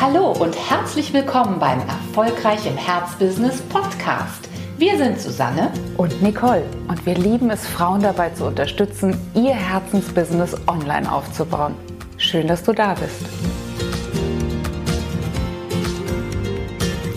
Hallo und herzlich willkommen beim Erfolgreich im Herzbusiness Podcast. Wir sind Susanne und Nicole und wir lieben es, Frauen dabei zu unterstützen, ihr Herzensbusiness online aufzubauen. Schön, dass du da bist.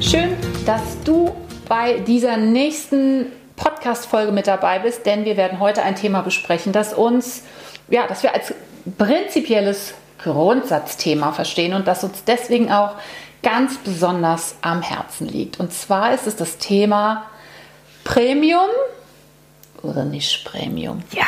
Schön, dass du bei dieser nächsten Podcast-Folge mit dabei bist, denn wir werden heute ein Thema besprechen, das uns, ja, das wir als prinzipielles Grundsatzthema verstehen und das uns deswegen auch ganz besonders am Herzen liegt. Und zwar ist es das Thema Premium oder nicht Premium. Ja.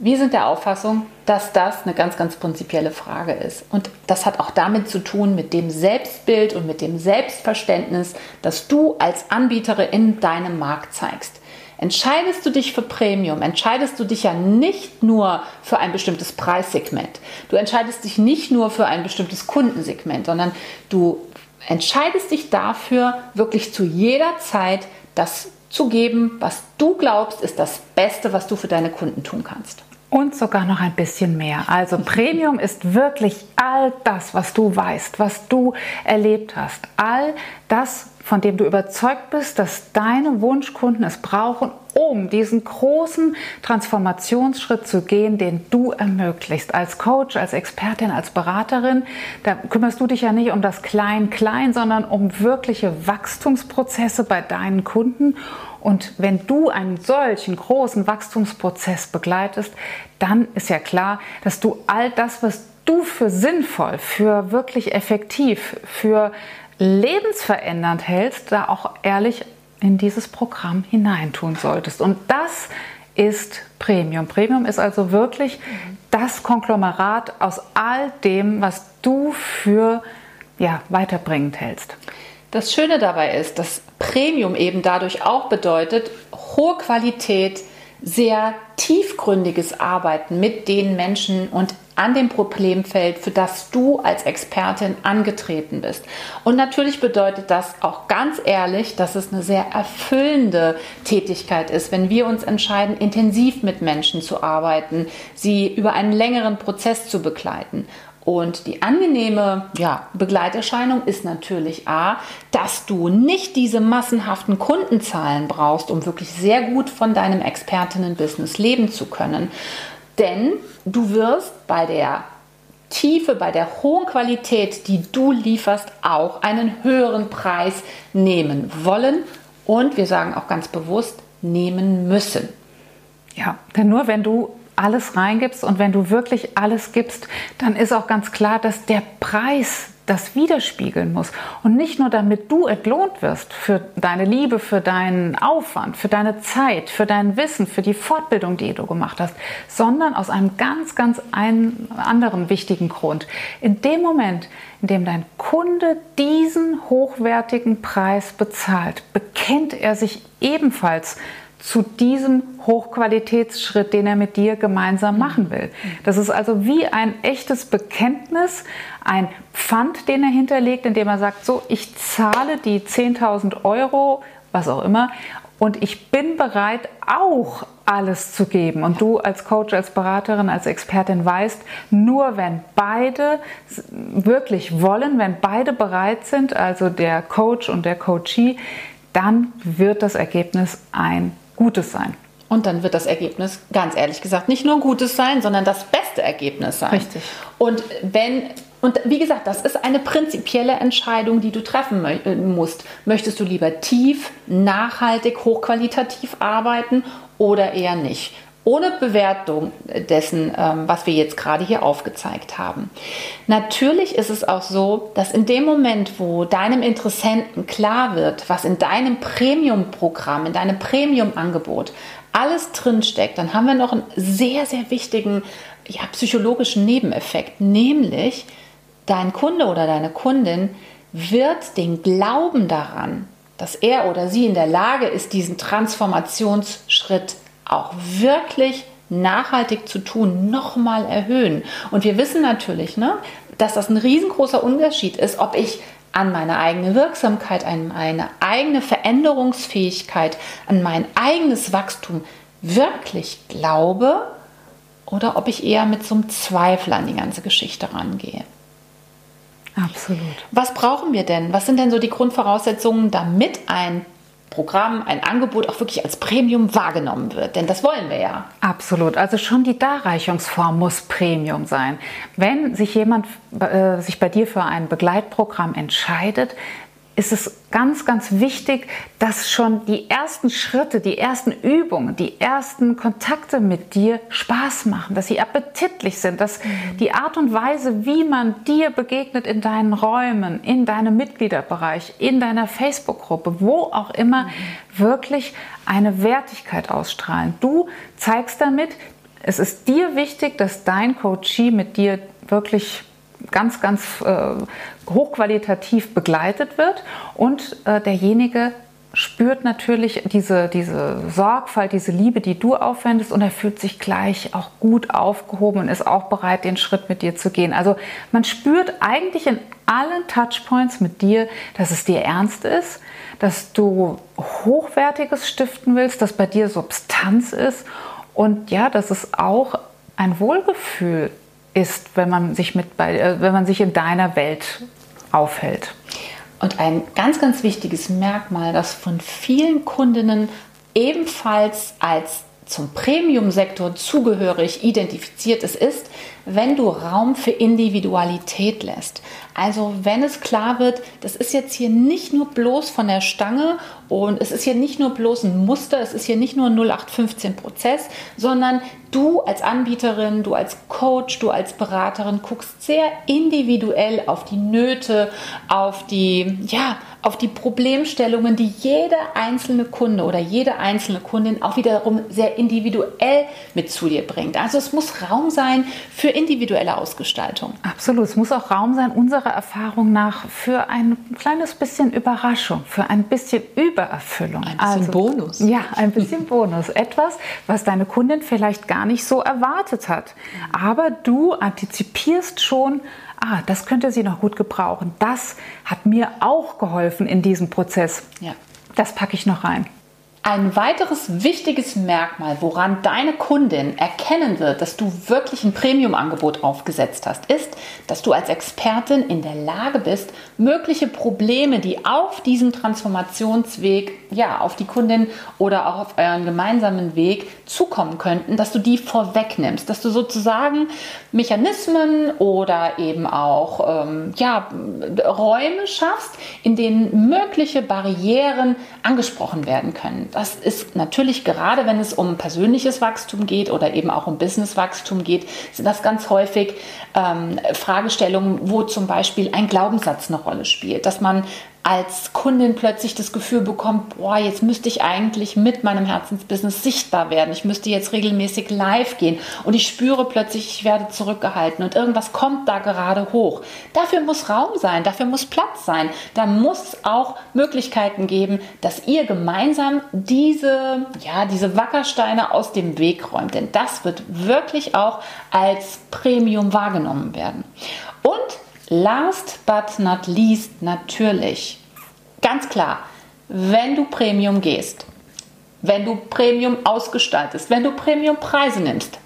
Wir sind der Auffassung, dass das eine ganz, ganz prinzipielle Frage ist. Und das hat auch damit zu tun, mit dem Selbstbild und mit dem Selbstverständnis, das du als Anbieterin in deinem Markt zeigst. Entscheidest du dich für Premium, entscheidest du dich ja nicht nur für ein bestimmtes Preissegment. Du entscheidest dich nicht nur für ein bestimmtes Kundensegment, sondern du entscheidest dich dafür, wirklich zu jeder Zeit das zu geben, was du glaubst, ist das Beste, was du für deine Kunden tun kannst. Und sogar noch ein bisschen mehr. Also Premium ist wirklich all das, was du weißt, was du erlebt hast. All das, von dem du überzeugt bist, dass deine Wunschkunden es brauchen, um diesen großen Transformationsschritt zu gehen, den du ermöglicht. Als Coach, als Expertin, als Beraterin, da kümmerst du dich ja nicht um das Klein-Klein, sondern um wirkliche Wachstumsprozesse bei deinen Kunden. Und wenn du einen solchen großen Wachstumsprozess begleitest, dann ist ja klar, dass du all das, was du für sinnvoll, für wirklich effektiv, für lebensverändernd hältst, da auch ehrlich in dieses Programm hineintun solltest. Und das ist Premium. Premium ist also wirklich das Konglomerat aus all dem, was du für ja, weiterbringend hältst. Das Schöne dabei ist, dass Premium eben dadurch auch bedeutet, hohe Qualität, sehr tiefgründiges Arbeiten mit den Menschen und an dem Problemfeld, für das du als Expertin angetreten bist. Und natürlich bedeutet das auch ganz ehrlich, dass es eine sehr erfüllende Tätigkeit ist, wenn wir uns entscheiden, intensiv mit Menschen zu arbeiten, sie über einen längeren Prozess zu begleiten. Und die angenehme ja, Begleiterscheinung ist natürlich A, dass du nicht diese massenhaften Kundenzahlen brauchst, um wirklich sehr gut von deinem Expertinnen-Business leben zu können. Denn du wirst bei der Tiefe, bei der hohen Qualität, die du lieferst, auch einen höheren Preis nehmen wollen und wir sagen auch ganz bewusst nehmen müssen. Ja, denn nur wenn du alles reingibst und wenn du wirklich alles gibst, dann ist auch ganz klar, dass der Preis das widerspiegeln muss. Und nicht nur damit du entlohnt wirst für deine Liebe, für deinen Aufwand, für deine Zeit, für dein Wissen, für die Fortbildung, die du gemacht hast, sondern aus einem ganz, ganz anderen wichtigen Grund. In dem Moment, in dem dein Kunde diesen hochwertigen Preis bezahlt, bekennt er sich ebenfalls zu diesem Hochqualitätsschritt, den er mit dir gemeinsam mhm. machen will. Das ist also wie ein echtes Bekenntnis, ein Pfand, den er hinterlegt, indem er sagt, so, ich zahle die 10.000 Euro, was auch immer, und ich bin bereit, auch alles zu geben. Und du als Coach, als Beraterin, als Expertin weißt, nur wenn beide wirklich wollen, wenn beide bereit sind, also der Coach und der Coachee, dann wird das Ergebnis ein Gutes sein. Und dann wird das Ergebnis, ganz ehrlich gesagt, nicht nur Gutes sein, sondern das beste Ergebnis sein. Richtig. Und wenn und wie gesagt, das ist eine prinzipielle Entscheidung, die du treffen äh, musst. Möchtest du lieber tief, nachhaltig, hochqualitativ arbeiten oder eher nicht? Ohne Bewertung dessen, ähm, was wir jetzt gerade hier aufgezeigt haben. Natürlich ist es auch so, dass in dem Moment, wo deinem Interessenten klar wird, was in deinem Premium-Programm, in deinem Premium-Angebot alles drinsteckt, dann haben wir noch einen sehr, sehr wichtigen ja, psychologischen Nebeneffekt, nämlich dein Kunde oder deine Kundin wird den Glauben daran, dass er oder sie in der Lage ist, diesen Transformationsschritt auch wirklich nachhaltig zu tun, nochmal erhöhen. Und wir wissen natürlich, ne, dass das ein riesengroßer Unterschied ist, ob ich an meine eigene Wirksamkeit, an meine eigene Veränderungsfähigkeit, an mein eigenes Wachstum wirklich glaube oder ob ich eher mit so einem Zweifel an die ganze Geschichte rangehe. Absolut. Was brauchen wir denn? Was sind denn so die Grundvoraussetzungen, damit ein Programm, ein Angebot auch wirklich als Premium wahrgenommen wird. Denn das wollen wir ja. Absolut. Also schon die Darreichungsform muss Premium sein. Wenn sich jemand äh, sich bei dir für ein Begleitprogramm entscheidet, ist es ganz, ganz wichtig, dass schon die ersten Schritte, die ersten Übungen, die ersten Kontakte mit dir Spaß machen, dass sie appetitlich sind, dass die Art und Weise, wie man dir begegnet in deinen Räumen, in deinem Mitgliederbereich, in deiner Facebook-Gruppe, wo auch immer, wirklich eine Wertigkeit ausstrahlen. Du zeigst damit, es ist dir wichtig, dass dein Coachee mit dir wirklich ganz, ganz äh, hochqualitativ begleitet wird. Und äh, derjenige spürt natürlich diese, diese Sorgfalt, diese Liebe, die du aufwendest. Und er fühlt sich gleich auch gut aufgehoben und ist auch bereit, den Schritt mit dir zu gehen. Also man spürt eigentlich in allen Touchpoints mit dir, dass es dir ernst ist, dass du Hochwertiges stiften willst, dass bei dir Substanz ist. Und ja, dass es auch ein Wohlgefühl ist, wenn man sich, mit bei, äh, wenn man sich in deiner Welt aufhält. Und ein ganz, ganz wichtiges Merkmal, das von vielen Kundinnen ebenfalls als zum Premium-Sektor zugehörig identifiziert ist, ist, wenn du Raum für Individualität lässt. Also wenn es klar wird, das ist jetzt hier nicht nur bloß von der Stange und es ist hier nicht nur bloß ein Muster, es ist hier nicht nur ein 0815 Prozess, sondern du als Anbieterin, du als Coach, du als Beraterin guckst sehr individuell auf die Nöte, auf die, ja, auf die Problemstellungen, die jeder einzelne Kunde oder jede einzelne Kundin auch wiederum sehr individuell mit zu dir bringt. Also es muss Raum sein für individuelle Ausgestaltung. Absolut. Es muss auch Raum sein, unserer Erfahrung nach, für ein kleines bisschen Überraschung, für ein bisschen Übererfüllung. Ein bisschen also, Bonus. Ja, ein bisschen Bonus. Etwas, was deine Kundin vielleicht gar nicht so erwartet hat. Aber du antizipierst schon, ah, das könnte sie noch gut gebrauchen. Das hat mir auch geholfen in diesem Prozess. Ja. Das packe ich noch rein. Ein weiteres wichtiges Merkmal, woran deine Kundin erkennen wird, dass du wirklich ein Premium-Angebot aufgesetzt hast, ist, dass du als Expertin in der Lage bist, mögliche Probleme, die auf diesem Transformationsweg, ja, auf die Kundin oder auch auf euren gemeinsamen Weg zukommen könnten, dass du die vorwegnimmst, dass du sozusagen Mechanismen oder eben auch ähm, ja, Räume schaffst, in denen mögliche Barrieren angesprochen werden können das ist natürlich gerade, wenn es um persönliches Wachstum geht oder eben auch um Businesswachstum geht, sind das ganz häufig ähm, Fragestellungen, wo zum Beispiel ein Glaubenssatz eine Rolle spielt, dass man als Kundin plötzlich das Gefühl bekommt, boah, jetzt müsste ich eigentlich mit meinem Herzensbusiness sichtbar werden. Ich müsste jetzt regelmäßig live gehen und ich spüre plötzlich, ich werde zurückgehalten und irgendwas kommt da gerade hoch. Dafür muss Raum sein, dafür muss Platz sein. Da muss auch Möglichkeiten geben, dass ihr gemeinsam diese, ja, diese Wackersteine aus dem Weg räumt. Denn das wird wirklich auch als Premium wahrgenommen werden. Und Last but not least natürlich, ganz klar, wenn du Premium gehst, wenn du Premium ausgestaltest, wenn du Premium Preise nimmst,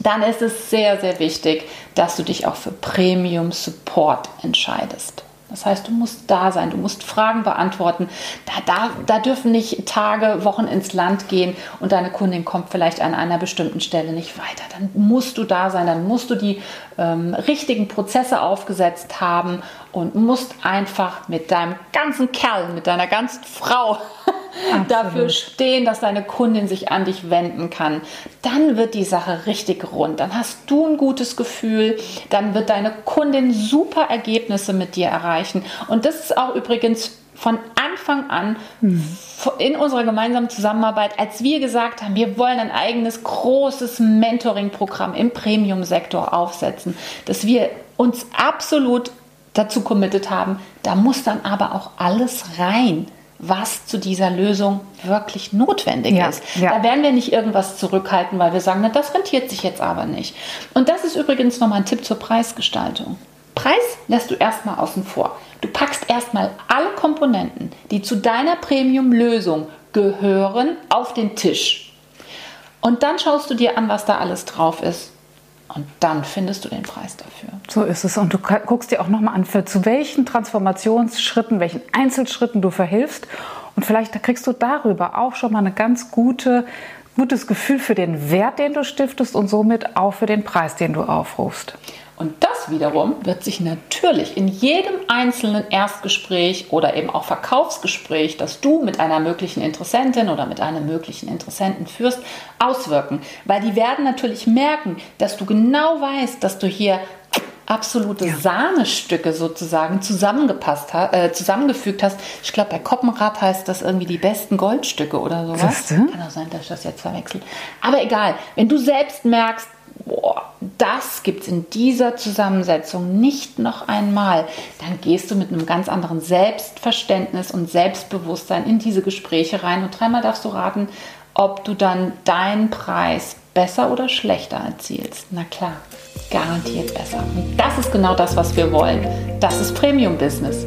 dann ist es sehr, sehr wichtig, dass du dich auch für Premium Support entscheidest. Das heißt, du musst da sein, du musst Fragen beantworten. Da, da, da dürfen nicht Tage, Wochen ins Land gehen und deine Kundin kommt vielleicht an einer bestimmten Stelle nicht weiter. Dann musst du da sein, dann musst du die ähm, richtigen Prozesse aufgesetzt haben und musst einfach mit deinem ganzen Kerl, mit deiner ganzen Frau dafür stehen, dass deine Kundin sich an dich wenden kann. Dann wird die Sache richtig rund. Dann hast du ein gutes Gefühl. Dann wird deine Kundin super Ergebnisse mit dir erreichen. Und das ist auch übrigens von Anfang an in unserer gemeinsamen Zusammenarbeit, als wir gesagt haben, wir wollen ein eigenes großes Mentoring-Programm im Premium-Sektor aufsetzen, dass wir uns absolut dazu committed haben, da muss dann aber auch alles rein was zu dieser Lösung wirklich notwendig ja, ist. Ja. Da werden wir nicht irgendwas zurückhalten, weil wir sagen, na, das rentiert sich jetzt aber nicht. Und das ist übrigens nochmal ein Tipp zur Preisgestaltung. Preis lässt du erstmal außen vor. Du packst erstmal alle Komponenten, die zu deiner Premium-Lösung gehören, auf den Tisch. Und dann schaust du dir an, was da alles drauf ist. Und dann findest du den Preis dafür. So ist es. Und du guckst dir auch nochmal an, für zu welchen Transformationsschritten, welchen Einzelschritten du verhilfst. Und vielleicht kriegst du darüber auch schon mal ein ganz gute, gutes Gefühl für den Wert, den du stiftest und somit auch für den Preis, den du aufrufst. Und das wiederum wird sich natürlich in jedem einzelnen Erstgespräch oder eben auch Verkaufsgespräch, das du mit einer möglichen Interessentin oder mit einem möglichen Interessenten führst, auswirken. Weil die werden natürlich merken, dass du genau weißt, dass du hier absolute ja. Sahnestücke sozusagen zusammengepasst äh, zusammengefügt hast. Ich glaube, bei Koppenrad heißt das irgendwie die besten Goldstücke oder sowas. Kann auch sein, dass ich das jetzt verwechsel. Aber egal, wenn du selbst merkst, boah, das gibt es in dieser Zusammensetzung nicht noch einmal, dann gehst du mit einem ganz anderen Selbstverständnis und Selbstbewusstsein in diese Gespräche rein. Und dreimal darfst du raten, ob du dann deinen Preis besser oder schlechter erzielst. Na klar, garantiert besser. Und das ist genau das, was wir wollen. Das ist Premium Business.